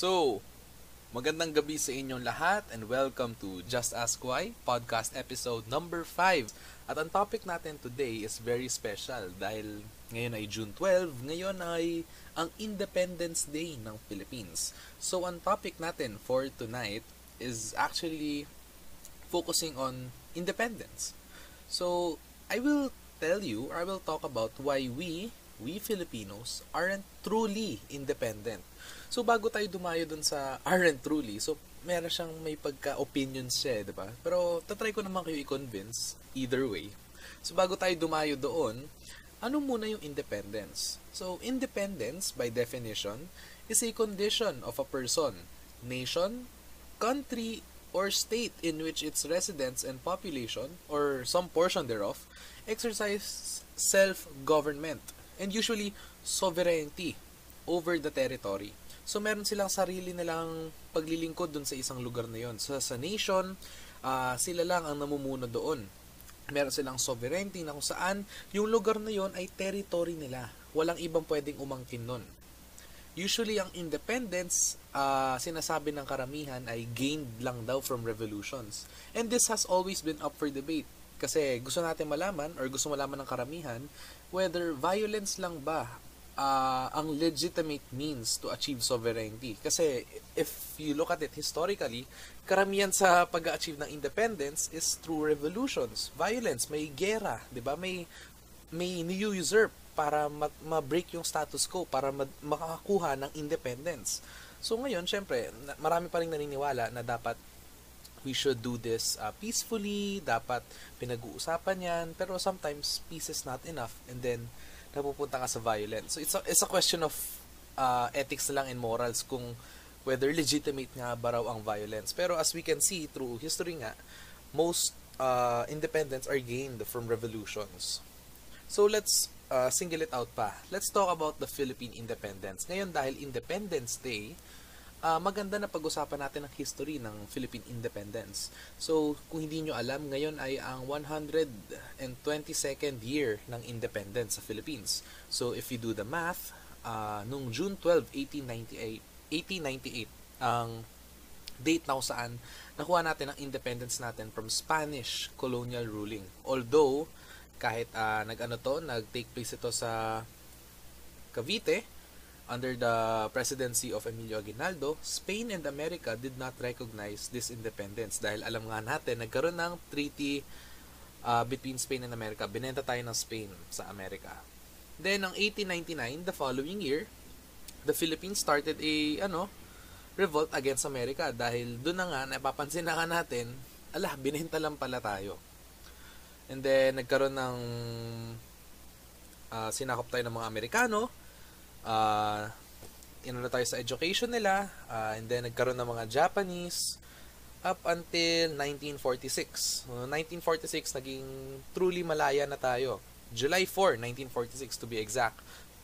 So, magandang gabi sa inyong lahat and welcome to Just Ask Why podcast episode number 5. At ang topic natin today is very special dahil ngayon ay June 12, ngayon ay ang Independence Day ng Philippines. So, ang topic natin for tonight is actually focusing on independence. So, I will tell you, I will talk about why we, we Filipinos, aren't truly independent. So, bago tayo dumayo dun sa aren't truly, so, meron siyang may pagka-opinions siya, di ba? Pero, tatry ko naman kayo i-convince either way. So, bago tayo dumayo doon, ano muna yung independence? So, independence, by definition, is a condition of a person, nation, country, or state in which its residents and population, or some portion thereof, exercise self-government and usually sovereignty over the territory. So meron silang sarili nilang paglilingkod dun sa isang lugar na yon. So sa nation, uh, sila lang ang namumuno doon. Meron silang sovereignty na kung saan yung lugar na yon ay territory nila. Walang ibang pwedeng umangkin nun. Usually, ang independence, uh, sinasabi ng karamihan, ay gained lang daw from revolutions. And this has always been up for debate. Kasi gusto natin malaman, or gusto malaman ng karamihan, whether violence lang ba uh, ang legitimate means to achieve sovereignty. Kasi if you look at it historically, karamihan sa pag-achieve ng independence is through revolutions, violence, may gera, 'di ba? May may ni-usurp para ma-break yung status quo, para ma- makakakuha ng independence. So ngayon, syempre, marami pa rin naniniwala na dapat we should do this uh, peacefully, dapat pinag-uusapan yan, pero sometimes peace is not enough and then napupunta ka sa violence. So it's a, it's a question of uh, ethics lang and morals kung whether legitimate nga ba raw ang violence. Pero as we can see through history nga, most uh, independence are gained from revolutions. So let's uh, single it out pa. Let's talk about the Philippine independence. Ngayon dahil Independence Day, uh, maganda na pag-usapan natin ang history ng Philippine independence. So, kung hindi nyo alam, ngayon ay ang 122nd year ng independence sa Philippines. So, if you do the math, uh, nung June 12, 1898, 1898 ang date na saan nakuha natin ang independence natin from Spanish colonial ruling. Although, kahit uh, nag-ano to, nag-take place ito sa Cavite under the presidency of Emilio Aguinaldo, Spain and America did not recognize this independence dahil alam nga natin nagkaroon ng treaty uh, between Spain and America. Binenta tayo ng Spain sa Amerika. Then, ang 1899, the following year, the Philippines started a, ano, revolt against America dahil doon na nga, napapansin na nga natin, ala, binenta lang pala tayo. And then, nagkaroon ng uh, sinakop tayo ng mga Amerikano. Uh, inano tayo sa education nila. Uh, and then, nagkaroon ng mga Japanese up until 1946. Uh, 1946, naging truly malaya na tayo. July 4, 1946 to be exact.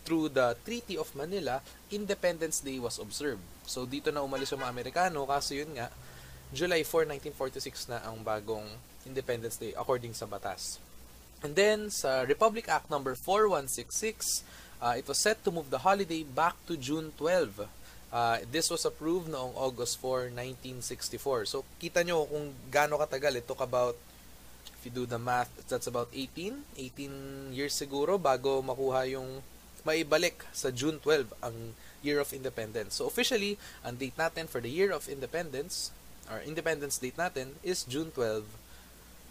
Through the Treaty of Manila, Independence Day was observed. So, dito na umalis yung mga Amerikano kasi yun nga, July 4, 1946 na ang bagong Independence Day according sa batas. And then sa Republic Act number 4166, uh, it was set to move the holiday back to June 12. Uh, this was approved noong August 4, 1964. So kita nyo kung gaano katagal. It took about, if you do the math, that's about 18, 18 years siguro bago makuha yung maibalik sa June 12 ang Year of Independence. So officially, ang date natin for the Year of Independence, or Independence date natin, is June 12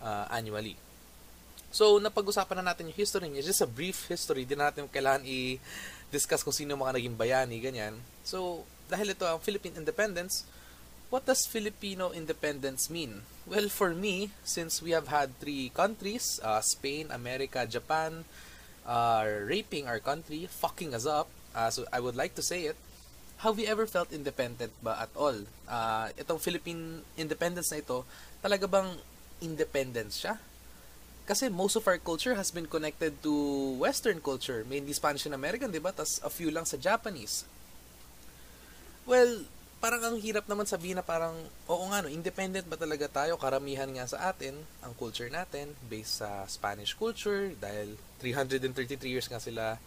uh, annually. So, napag-usapan na natin yung history niya. Just a brief history. Di na natin kailangan i-discuss kung sino mga naging bayani, ganyan. So, dahil ito ang Philippine independence, what does Filipino independence mean? Well, for me, since we have had three countries, uh, Spain, America, Japan, uh, raping our country, fucking us up, uh, so I would like to say it, have we ever felt independent ba at all? Uh, itong Philippine independence na ito, talaga bang independence siya. Kasi most of our culture has been connected to Western culture, mainly Spanish and American, di ba? Tapos a few lang sa Japanese. Well, parang ang hirap naman sabihin na parang, oo nga no, independent ba talaga tayo? Karamihan nga sa atin, ang culture natin, based sa Spanish culture, dahil 333 years nga sila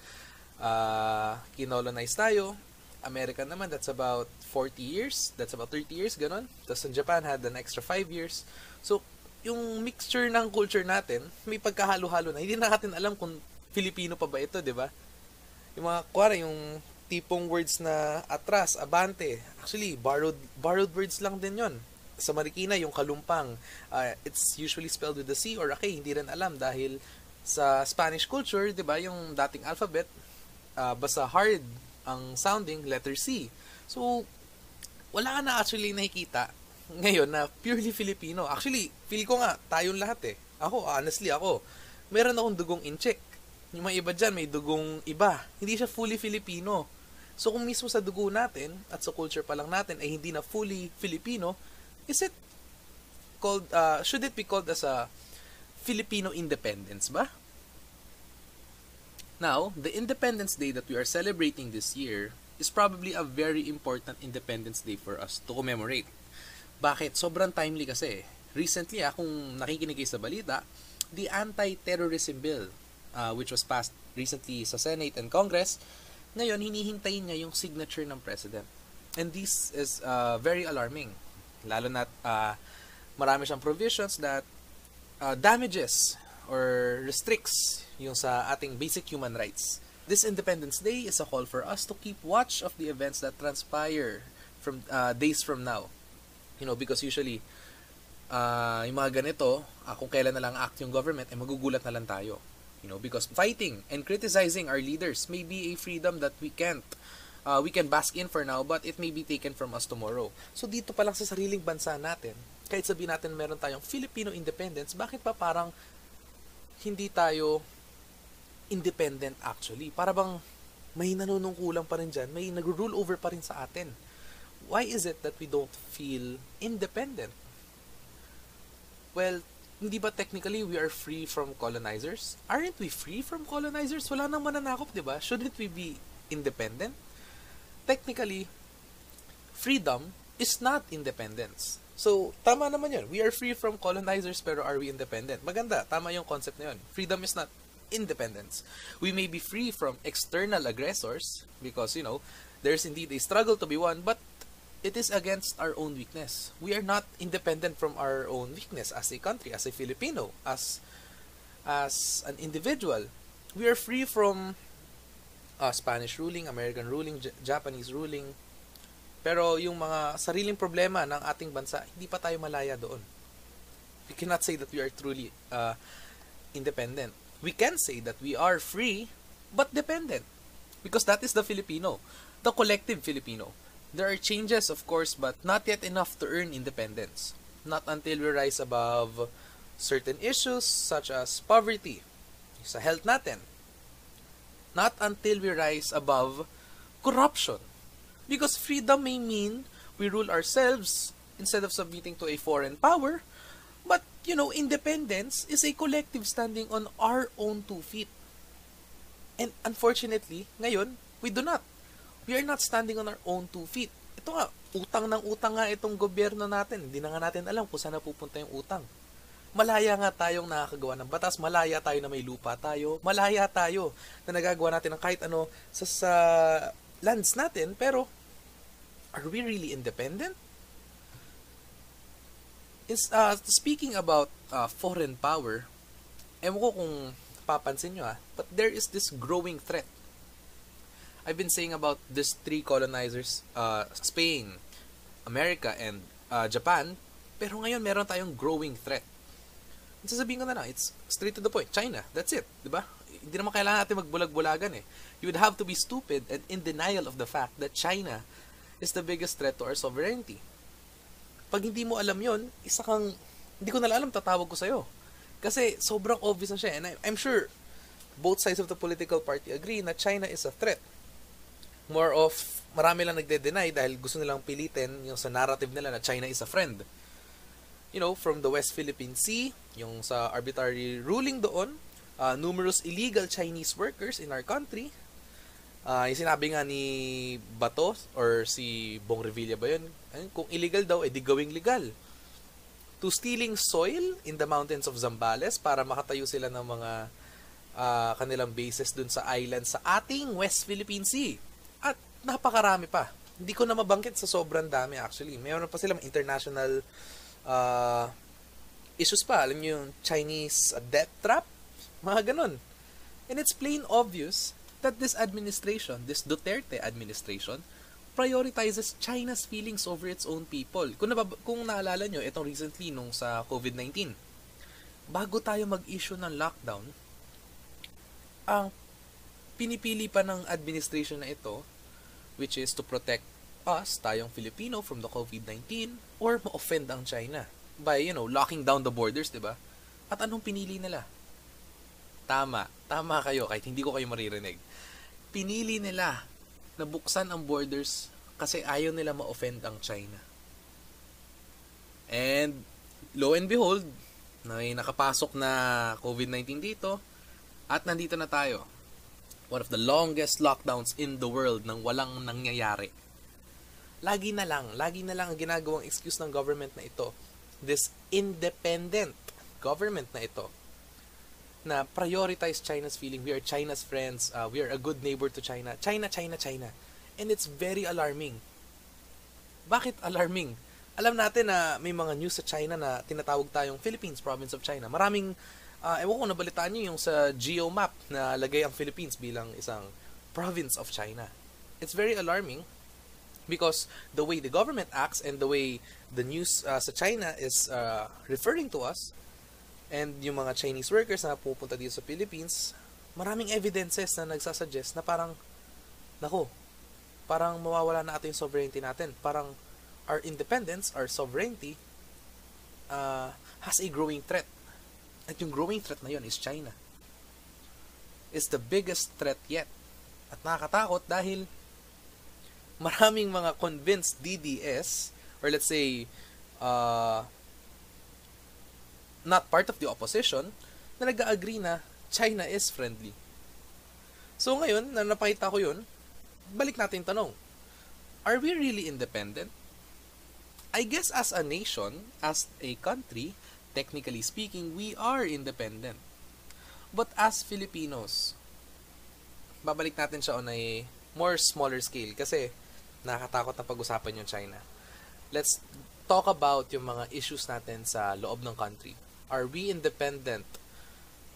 uh, kinolonize tayo. America naman, that's about 40 years. That's about 30 years, ganon. Tapos in Japan had an extra 5 years. So, yung mixture ng culture natin, may pagkahalo-halo na. Hindi na natin alam kung Filipino pa ba ito, di ba? Yung mga, kuwara, yung tipong words na atras, abante. Actually, borrowed, borrowed words lang din yon Sa Marikina, yung kalumpang, uh, it's usually spelled with a C or a K. Hindi rin alam dahil sa Spanish culture, di ba, yung dating alphabet, uh, basta hard ang sounding letter C. So, wala ka na actually nakikita ngayon na purely Filipino. Actually, feel ko nga, tayong lahat eh. Ako, honestly, ako, meron akong dugong incheck. Yung mga iba dyan, may dugong iba. Hindi siya fully Filipino. So, kung mismo sa dugo natin, at sa culture pa lang natin, ay hindi na fully Filipino, is it called, uh, should it be called as a Filipino independence ba? Now, the Independence Day that we are celebrating this year is probably a very important Independence Day for us to commemorate. Bakit? Sobrang timely kasi. Recently, akong ah, nakikinig sa balita, the Anti-Terrorism Bill, uh, which was passed recently sa Senate and Congress, ngayon, hinihintayin niya yung signature ng President. And this is uh, very alarming. Lalo na uh, marami siyang provisions that uh, damages or restricts yung sa ating basic human rights. This Independence Day is a call for us to keep watch of the events that transpire from uh, days from now. You know, because usually, uh, yung mga ganito, uh, kung kailan na lang act yung government, eh magugulat na lang tayo. You know, because fighting and criticizing our leaders may be a freedom that we can't uh, we can bask in for now, but it may be taken from us tomorrow. So dito pa lang sa sariling bansa natin, kahit sabihin natin meron tayong Filipino independence, bakit pa parang hindi tayo independent actually. Para bang may nanunungkulang pa rin dyan, may nag-rule over pa rin sa atin. Why is it that we don't feel independent? Well, hindi ba technically we are free from colonizers? Aren't we free from colonizers? Wala nang mananakop, di ba? Shouldn't we be independent? Technically, freedom is not independence. So, tama naman yun. We are free from colonizers pero are we independent? Maganda. Tama yung concept na yun. Freedom is not independence. We may be free from external aggressors because, you know, there's indeed a struggle to be won, but it is against our own weakness. We are not independent from our own weakness as a country, as a Filipino, as as an individual. We are free from uh, Spanish ruling, American ruling, J- Japanese ruling. Pero yung mga sariling problema ng ating bansa, hindi pa tayo malaya doon. We cannot say that we are truly uh, independent we can say that we are free but dependent because that is the Filipino, the collective Filipino. There are changes, of course, but not yet enough to earn independence. Not until we rise above certain issues such as poverty, sa health natin. Not until we rise above corruption. Because freedom may mean we rule ourselves instead of submitting to a foreign power, But, you know, independence is a collective standing on our own two feet. And unfortunately, ngayon, we do not. We are not standing on our own two feet. Ito nga, utang ng utang nga itong gobyerno natin. Hindi na nga natin alam kung saan napupunta yung utang. Malaya nga tayong nakakagawa ng batas, malaya tayo na may lupa tayo, malaya tayo na nagagawa natin ng kahit ano sa, sa lands natin, pero are we really independent? is uh, speaking about uh, foreign power, ewan ko kung papansin nyo ah, but there is this growing threat. I've been saying about these three colonizers, uh, Spain, America, and uh, Japan, pero ngayon meron tayong growing threat. Sasabihin ko na lang, it's straight to the point. China, that's it, di ba? Hindi naman kailangan natin magbulag-bulagan eh. You would have to be stupid and in denial of the fact that China is the biggest threat to our sovereignty. Pag hindi mo alam yon isa kang, hindi ko na alam, tatawag ko sa'yo. Kasi sobrang obvious na siya. And I'm sure both sides of the political party agree na China is a threat. More of, marami lang nagde-deny dahil gusto nilang pilitin yung sa narrative nila na China is a friend. You know, from the West Philippine Sea, yung sa arbitrary ruling doon, uh, numerous illegal Chinese workers in our country, uh, yung sinabi nga ni Bato or si Bong Revilla ba yun? Kung illegal daw, edi gawing legal. To stealing soil in the mountains of Zambales para makatayo sila ng mga uh, kanilang bases dun sa island sa ating West Philippine Sea. Napakarami pa. Hindi ko na mabangkit sa sobrang dami actually. Mayroon pa silang international uh, issues pa. Alam niyo yung Chinese debt trap? Mga ganun. And it's plain obvious that this administration, this Duterte administration, prioritizes China's feelings over its own people. Kung, nabab- kung naalala nyo, itong recently nung sa COVID-19, bago tayo mag-issue ng lockdown, ang pinipili pa ng administration na ito, which is to protect us, tayong Filipino, from the COVID-19, or ma-offend ang China by, you know, locking down the borders, di ba? At anong pinili nila? Tama. Tama kayo, kahit hindi ko kayo maririnig. Pinili nila na buksan ang borders kasi ayaw nila ma-offend ang China. And, lo and behold, may nakapasok na COVID-19 dito, at nandito na tayo. One of the longest lockdowns in the world nang walang nangyayari. Lagi na lang, lagi na lang ang ginagawang excuse ng government na ito. This independent government na ito na prioritize China's feeling. We are China's friends. Uh, we are a good neighbor to China. China, China, China. And it's very alarming. Bakit alarming? Alam natin na may mga news sa China na tinatawag tayong Philippines, province of China. Maraming uh, ewan ko nabalitaan niyo yung sa geo map na lagay ang Philippines bilang isang province of China. It's very alarming because the way the government acts and the way the news uh, sa China is uh, referring to us and yung mga Chinese workers na pupunta dito sa Philippines, maraming evidences na nagsasuggest na parang nako, parang mawawala na ato yung sovereignty natin. Parang our independence, our sovereignty uh, has a growing threat at yung growing threat na yun is China. Is the biggest threat yet. At nakakatakot dahil maraming mga convinced DDS or let's say uh, not part of the opposition na nag-agree na China is friendly. So ngayon, na napakita ko yun, balik natin tanong. Are we really independent? I guess as a nation, as a country, technically speaking, we are independent. But as Filipinos, babalik natin siya on a more smaller scale kasi nakakatakot na pag-usapan yung China. Let's talk about yung mga issues natin sa loob ng country. Are we independent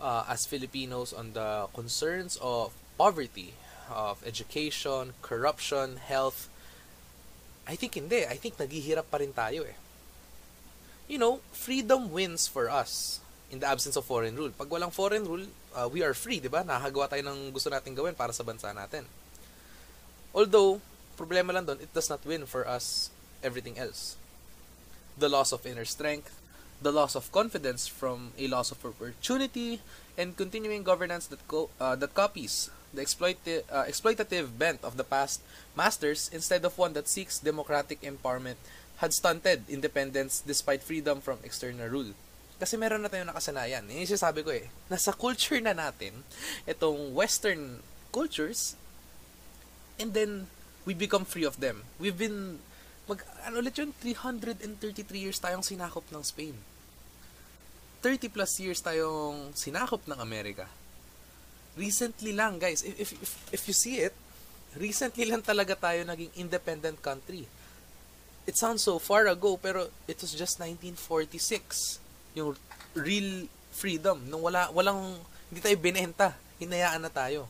uh, as Filipinos on the concerns of poverty, of education, corruption, health? I think hindi. I think naghihirap pa rin tayo eh you know, freedom wins for us in the absence of foreign rule. Pag walang foreign rule, uh, we are free, di ba? Nakagawa tayo ng gusto nating gawin para sa bansa natin. Although, problema lang doon, it does not win for us everything else. The loss of inner strength, the loss of confidence from a loss of opportunity, and continuing governance that co- uh, that copies the exploit- uh, exploitative bent of the past masters instead of one that seeks democratic empowerment had stunted independence despite freedom from external rule. Kasi meron na tayong nakasanayan. Yung sinasabi ko eh, nasa culture na natin, itong western cultures, and then we become free of them. We've been, mag, ano ulit yun, 333 years tayong sinakop ng Spain. 30 plus years tayong sinakop ng Amerika. Recently lang, guys, if, if, if, if you see it, recently lang talaga tayo naging independent country it sounds so far ago, pero it was just 1946. Yung real freedom. Nung wala, walang, hindi tayo binenta. Hinayaan na tayo.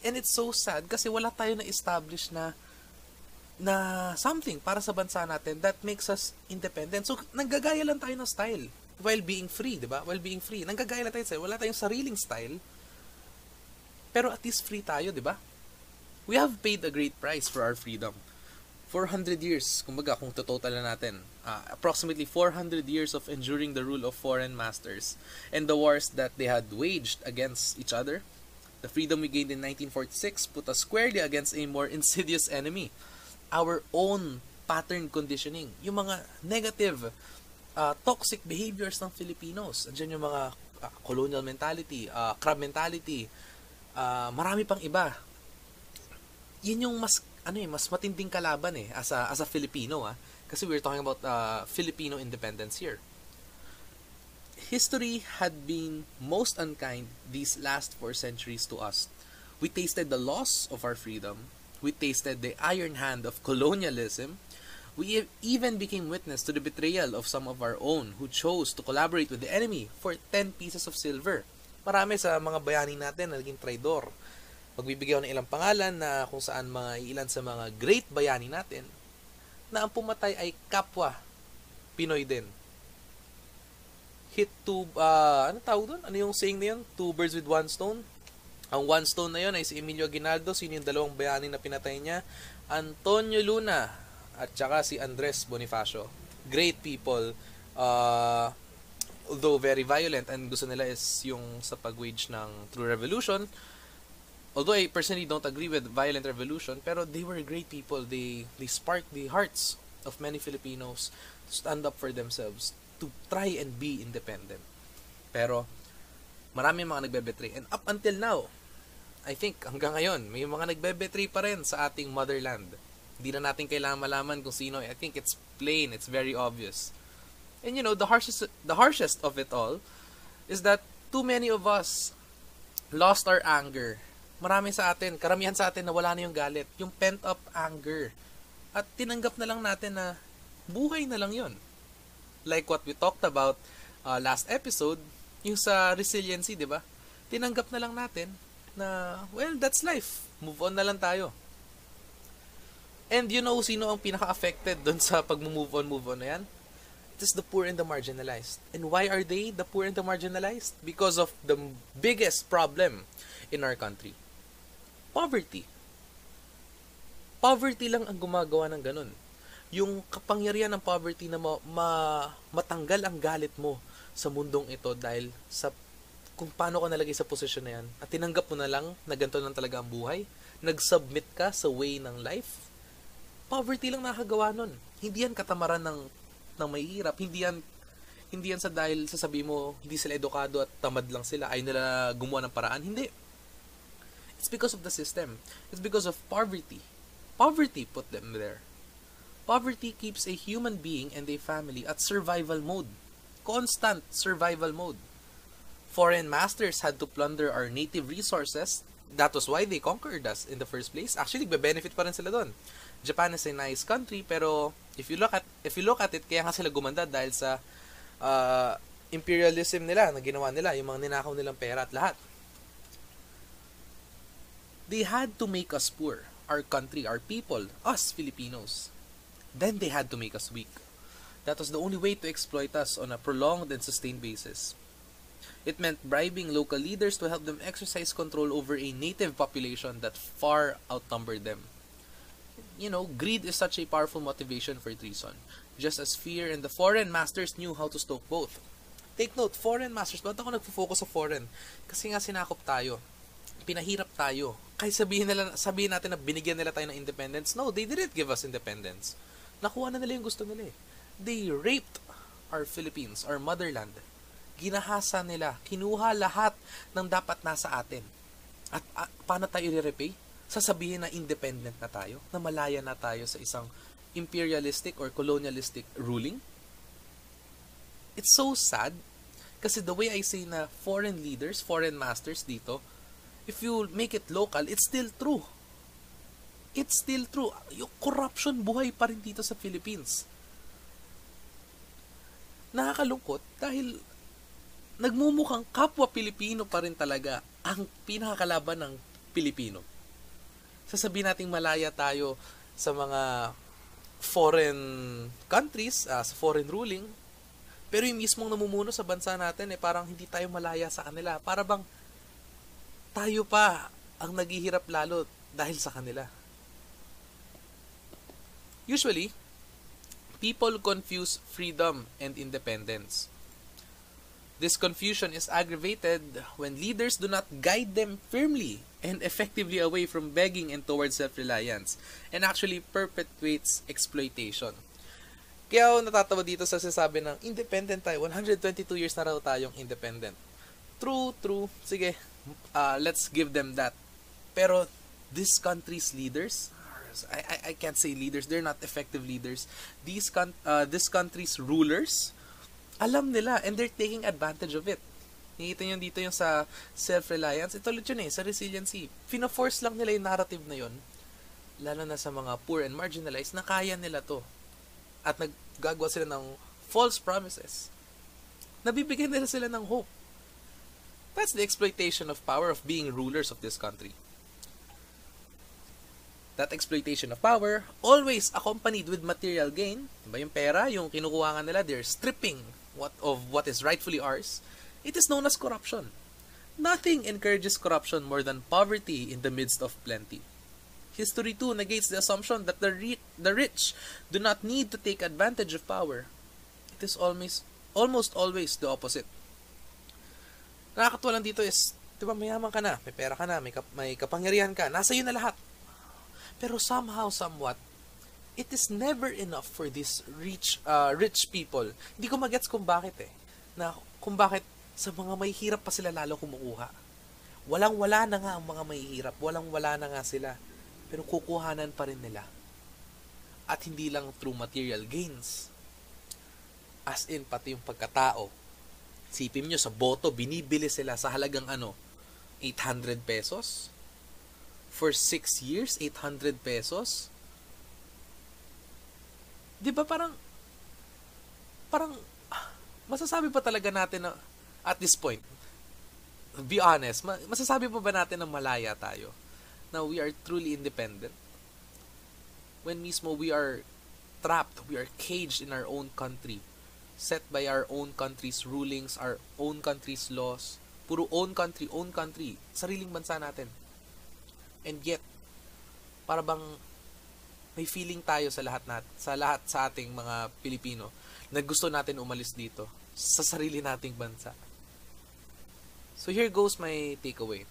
And it's so sad kasi wala tayo na establish na na something para sa bansa natin that makes us independent. So, nanggagaya lang tayo ng style while being free, di ba? While being free. Nanggagaya lang tayo sa Wala tayong sariling style. Pero at least free tayo, di ba? We have paid a great price for our freedom. 400 years, kumbaga kung total na natin, uh, approximately 400 years of enduring the rule of foreign masters and the wars that they had waged against each other. The freedom we gained in 1946 put us squarely against a more insidious enemy, our own pattern conditioning, yung mga negative, uh, toxic behaviors ng Filipinos. Andiyan yung mga uh, colonial mentality, uh, crab mentality, uh, marami pang iba. Yun yung mas ano eh, mas matinding kalaban eh as a, as a Filipino ah. Kasi we're talking about uh, Filipino independence here. History had been most unkind these last four centuries to us. We tasted the loss of our freedom. We tasted the iron hand of colonialism. We e- even became witness to the betrayal of some of our own who chose to collaborate with the enemy for 10 pieces of silver. Marami sa mga bayani natin na naging traidor. Magbibigay ako ng ilang pangalan na kung saan mga ilan sa mga great bayani natin na ang pumatay ay kapwa Pinoy din. Hit two, uh, ano tawag doon? Ano yung saying na yun? Two birds with one stone? Ang one stone na yun ay si Emilio Aguinaldo. Sino yung dalawang bayani na pinatay niya? Antonio Luna at saka si Andres Bonifacio. Great people. Uh, although very violent and gusto nila is yung sa pag-wage ng True Revolution. Although I personally don't agree with violent revolution, pero they were great people. They they sparked the hearts of many Filipinos to stand up for themselves, to try and be independent. Pero marami mga nagbebetray. And up until now, I think hanggang ngayon, may mga nagbebetray pa rin sa ating motherland. Hindi na natin kailangan malaman kung sino. I think it's plain, it's very obvious. And you know, the harshest the harshest of it all is that too many of us lost our anger. Marami sa atin, karamihan sa atin na wala na yung galit, yung pent up anger. At tinanggap na lang natin na buhay na lang yon. Like what we talked about uh, last episode, yung sa resiliency, di ba? Tinanggap na lang natin na, well, that's life. Move on na lang tayo. And you know sino ang pinaka-affected doon sa pag-move on, move on na yan? It is the poor and the marginalized. And why are they the poor and the marginalized? Because of the biggest problem in our country. Poverty. Poverty lang ang gumagawa ng ganun. Yung kapangyarihan ng poverty na ma, ma- matanggal ang galit mo sa mundong ito dahil sa kung paano ka nalagay sa posisyon na yan at tinanggap mo na lang na ganito lang talaga ang buhay, nag-submit ka sa way ng life, poverty lang nakagawa nun. Hindi yan katamaran ng, ng mahihirap. Hindi yan, hindi yan sa dahil sasabi mo, hindi sila edukado at tamad lang sila, ay nila gumawa ng paraan. Hindi. It's because of the system. It's because of poverty. Poverty put them there. Poverty keeps a human being and a family at survival mode. Constant survival mode. Foreign masters had to plunder our native resources. That was why they conquered us in the first place. Actually, be-benefit pa rin sila doon. Japan is a nice country, pero if you look at if you look at it, kaya nga sila gumanda dahil sa uh, imperialism nila na ginawa nila, yung mga ninakaw nilang pera at lahat. They had to make us poor, our country, our people, us Filipinos. Then they had to make us weak. That was the only way to exploit us on a prolonged and sustained basis. It meant bribing local leaders to help them exercise control over a native population that far outnumbered them. You know, greed is such a powerful motivation for treason, just as fear and the foreign masters knew how to stoke both. Take note, foreign masters, ba't ako nagfo-focus sa foreign? Kasi nga sinakop tayo. Pinahirap tayo. Kahit sabihin, nila, sabihin natin na binigyan nila tayo ng independence, no, they didn't give us independence. Nakuha na nila yung gusto nila eh. They raped our Philippines, our motherland ginahasa nila, kinuha lahat ng dapat nasa atin. At uh, paano tayo i-repay? Sasabihin na independent na tayo, na malaya na tayo sa isang imperialistic or colonialistic ruling? It's so sad kasi the way I say na foreign leaders, foreign masters dito, if you make it local, it's still true. It's still true. Yung corruption buhay pa rin dito sa Philippines. Nakakalungkot dahil nagmumukhang kapwa Pilipino pa rin talaga ang pinakakalaban ng Pilipino. Sasabihin nating malaya tayo sa mga foreign countries, uh, sa foreign ruling, pero yung mismong namumuno sa bansa natin, eh, parang hindi tayo malaya sa kanila. Para bang tayo pa ang naghihirap lalo dahil sa kanila. Usually, people confuse freedom and independence. This confusion is aggravated when leaders do not guide them firmly and effectively away from begging and towards self-reliance and actually perpetuates exploitation. Kaya ako natatawa dito sa sinasabi ng independent tayo. 122 years na raw tayong independent. True, true. Sige, uh, let's give them that. Pero this country's leaders, I, I, I can't say leaders, they're not effective leaders. These uh, this country's rulers, alam nila and they're taking advantage of it. Nakikita nyo dito yung sa self-reliance. Ito ulit yun eh, sa resiliency. Fina-force lang nila yung narrative na yun. Lalo na sa mga poor and marginalized na kaya nila to. At naggagawa sila ng false promises. Nabibigyan nila sila ng hope. That's the exploitation of power of being rulers of this country. That exploitation of power always accompanied with material gain. Diba yung pera, yung kinukuha nga nila, they're stripping what of what is rightfully ours. It is known as corruption. Nothing encourages corruption more than poverty in the midst of plenty. History too negates the assumption that the, ri- the rich do not need to take advantage of power. It is almost, almost always the opposite. Nakakatuwa lang dito is, di ba, mayaman ka na, may pera ka na, may, kap- may kapangyarihan ka, nasa iyo na lahat. Pero somehow, somewhat, it is never enough for these rich uh, rich people. Hindi ko magets kung bakit eh. Na kung bakit sa mga may hirap pa sila lalo kumukuha. Walang-wala na nga ang mga may hirap. Walang-wala na nga sila. Pero kukuhanan pa rin nila. At hindi lang through material gains. As in, pati yung pagkatao. Sipin nyo, sa boto, binibili sila sa halagang ano, 800 pesos? For 6 years, 800 pesos? Di ba parang, parang, masasabi pa talaga natin na, at this point, be honest, masasabi pa ba natin na malaya tayo? Na we are truly independent? When mismo we are trapped, we are caged in our own country, set by our own country's rulings, our own country's laws, puro own country, own country, sariling bansa natin. And yet, para bang may feeling tayo sa lahat nat sa lahat sa ating mga Pilipino na gusto natin umalis dito sa sarili nating bansa. So here goes my takeaway.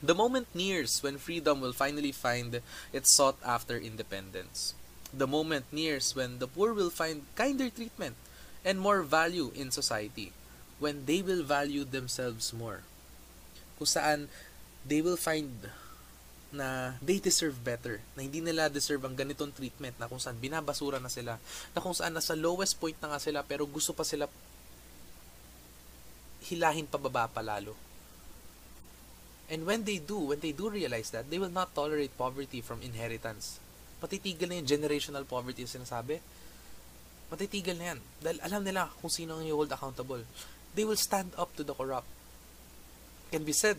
The moment nears when freedom will finally find its sought after independence. The moment nears when the poor will find kinder treatment and more value in society. When they will value themselves more. Kung saan they will find na they deserve better, na hindi nila deserve ang ganitong treatment na kung saan binabasura na sila, na kung saan nasa lowest point na nga sila pero gusto pa sila hilahin pababa pa lalo. And when they do, when they do realize that, they will not tolerate poverty from inheritance. Matitigil na yung generational poverty yung sinasabi. Matitigil na yan. Dahil alam nila kung sino ang i-hold accountable. They will stand up to the corrupt. Can be said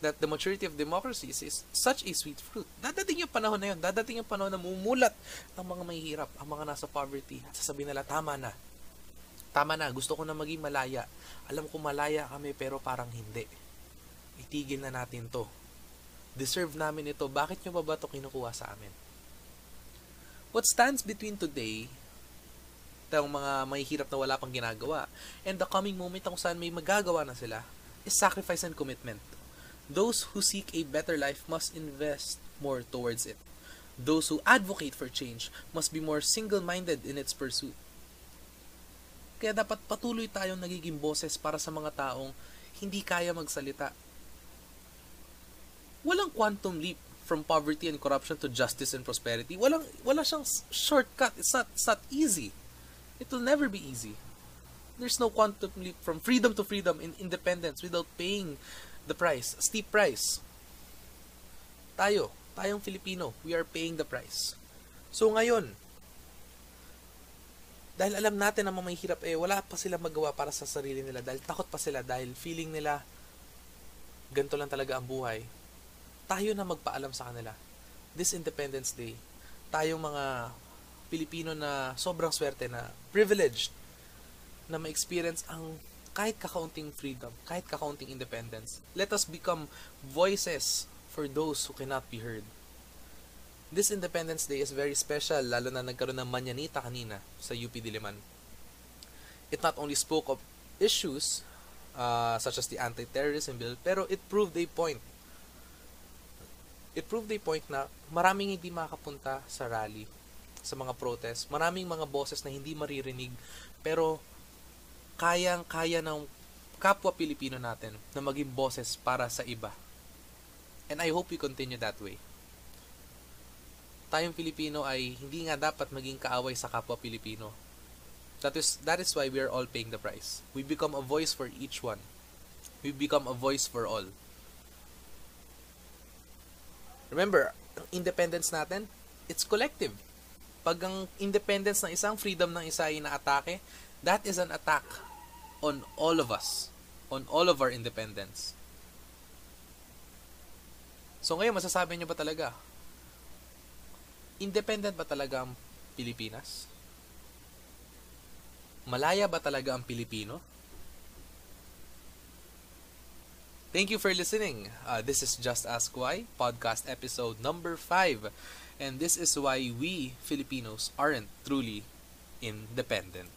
that the maturity of democracy is such a sweet fruit. Dadating yung panahon na yun. Dadating yung panahon na mumulat ang mga mahihirap, ang mga nasa poverty. At sasabihin nila, tama na. Tama na, gusto ko na maging malaya. Alam ko malaya kami pero parang hindi. Itigil na natin to. Deserve namin ito. Bakit nyo ba ba ito kinukuha sa amin? What stands between today tayong mga mahihirap na wala pang ginagawa and the coming moment kung saan may magagawa na sila is sacrifice and commitment Those who seek a better life must invest more towards it. Those who advocate for change must be more single-minded in its pursuit. Kaya dapat patuloy tayong nagiging boses para sa mga taong hindi kaya magsalita. Walang quantum leap from poverty and corruption to justice and prosperity. Walang wala siyang shortcut. It's not it's not easy. It will never be easy. There's no quantum leap from freedom to freedom in independence without paying the price, steep price. Tayo, tayong Filipino, we are paying the price. So ngayon, dahil alam natin na may eh, wala pa sila magawa para sa sarili nila dahil takot pa sila dahil feeling nila ganito lang talaga ang buhay. Tayo na magpaalam sa kanila. This Independence Day, tayong mga Pilipino na sobrang swerte na privileged na ma-experience ang kahit kakaunting freedom, kahit kakaunting independence. Let us become voices for those who cannot be heard. This Independence Day is very special, lalo na nagkaroon ng manyanita kanina sa UP Diliman. It not only spoke of issues uh, such as the anti-terrorism bill, pero it proved a point. It proved a point na maraming hindi makapunta sa rally, sa mga protest, maraming mga boses na hindi maririnig, pero kayang-kaya ng kapwa Pilipino natin na maging boses para sa iba. And I hope we continue that way. Tayong Pilipino ay hindi nga dapat maging kaaway sa kapwa Pilipino. That is, that is why we are all paying the price. We become a voice for each one. We become a voice for all. Remember, independence natin, it's collective. Pag ang independence ng isang, freedom ng isa ay inaatake, that is an attack on all of us, on all of our independence. So ngayon, masasabi niyo ba talaga, independent ba talaga ang Pilipinas? Malaya ba talaga ang Pilipino? Thank you for listening. Uh, this is Just Ask Why, podcast episode number 5. And this is why we Filipinos aren't truly independent.